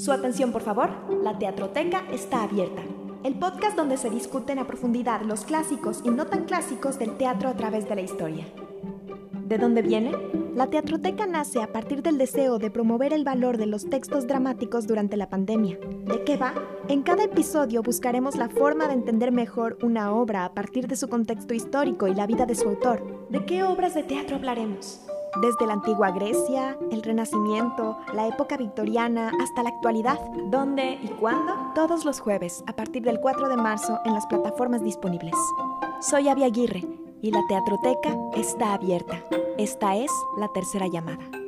Su atención, por favor, la Teatroteca está abierta. El podcast donde se discuten a profundidad los clásicos y no tan clásicos del teatro a través de la historia. ¿De dónde viene? La Teatroteca nace a partir del deseo de promover el valor de los textos dramáticos durante la pandemia. ¿De qué va? En cada episodio buscaremos la forma de entender mejor una obra a partir de su contexto histórico y la vida de su autor. ¿De qué obras de teatro hablaremos? Desde la antigua Grecia, el Renacimiento, la época victoriana hasta la actualidad. ¿Dónde y cuándo? Todos los jueves, a partir del 4 de marzo, en las plataformas disponibles. Soy Avi Aguirre y la Teatroteca está abierta. Esta es la tercera llamada.